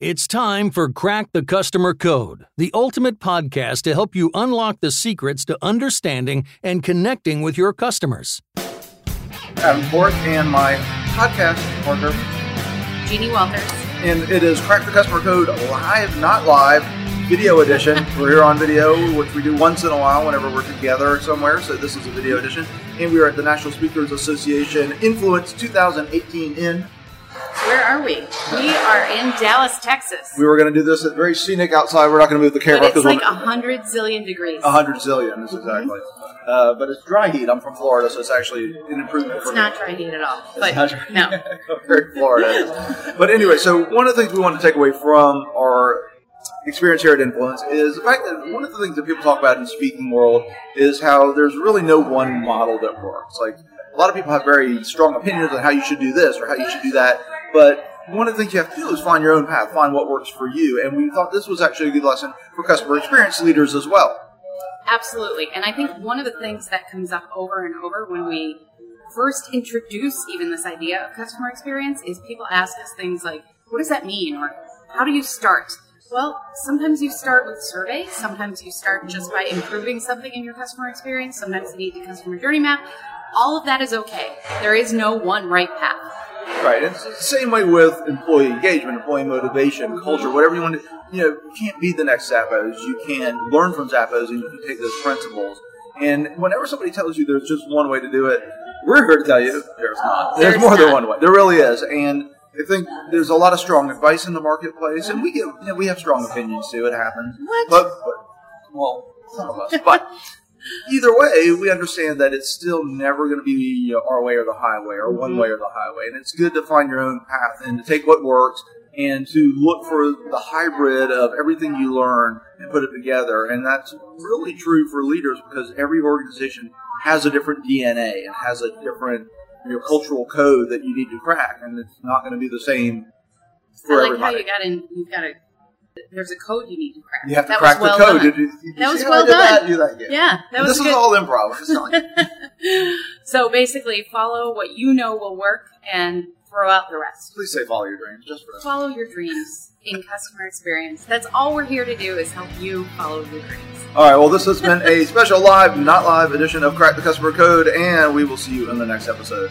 It's time for Crack the Customer Code, the ultimate podcast to help you unlock the secrets to understanding and connecting with your customers. Adam Toporek and my podcast partner, Jeannie Walters. and it is Crack the Customer Code live, not live, video edition. We're here on video, which we do once in a while whenever we're together somewhere. So this is a video edition, and we are at the National Speakers Association Influence 2018 in. Where are we? We are in Dallas, Texas. We were going to do this at very scenic outside. We're not going to move the camera But it's like a hundred zillion degrees. a hundred zillion. This exactly. Uh, but it's dry heat. I'm from Florida, so it's actually an improvement for It's me. not dry heat at all. But Not dry. no. Very Florida. But anyway, so one of the things we want to take away from our experience here at Influence is the fact that one of the things that people talk about in the speaking world is how there's really no one model that works. Like a lot of people have very strong opinions on how you should do this or how you should do that, but one of the things you have to do is find your own path, find what works for you. And we thought this was actually a good lesson for customer experience leaders as well. Absolutely. And I think one of the things that comes up over and over when we first introduce even this idea of customer experience is people ask us things like, what does that mean? Or how do you start? Well, sometimes you start with surveys. Sometimes you start just by improving something in your customer experience. Sometimes you need the customer journey map. All of that is okay. There is no one right path. Right. And it's the same way with employee engagement, employee motivation, culture, whatever you want to, you know, you can't be the next Zappos. You can learn from Zappos and you can take those principles. And whenever somebody tells you there's just one way to do it, we're here to tell you there's not. There's, There's more than one way. There really is. And I think there's a lot of strong advice in the marketplace, and we get, you know, we have strong opinions too. It happens. What? But, but well, some of us. But either way, we understand that it's still never going to be you know, our way or the highway, or one mm-hmm. way or the highway. And it's good to find your own path and to take what works and to look for the hybrid of everything you learn and put it together. And that's really true for leaders because every organization has a different DNA and has a different you know, cultural code that you need to crack, and it's not going to be the same for I like how everybody. you got in, you've got a, there's a code you need to crack. You have to That crack was well the code. Did you, did That was well done. That again. Yeah, that was this good. is all improv. I'm just telling you. so basically, follow what you know will work and throw out the rest. Please say follow your dreams, just for that. Follow your dreams in customer experience. That's all we're here to do is help you follow your dreams. All right. Well, this has been a special live, not live edition of Crack the Customer Code, and we will see you in the next episode.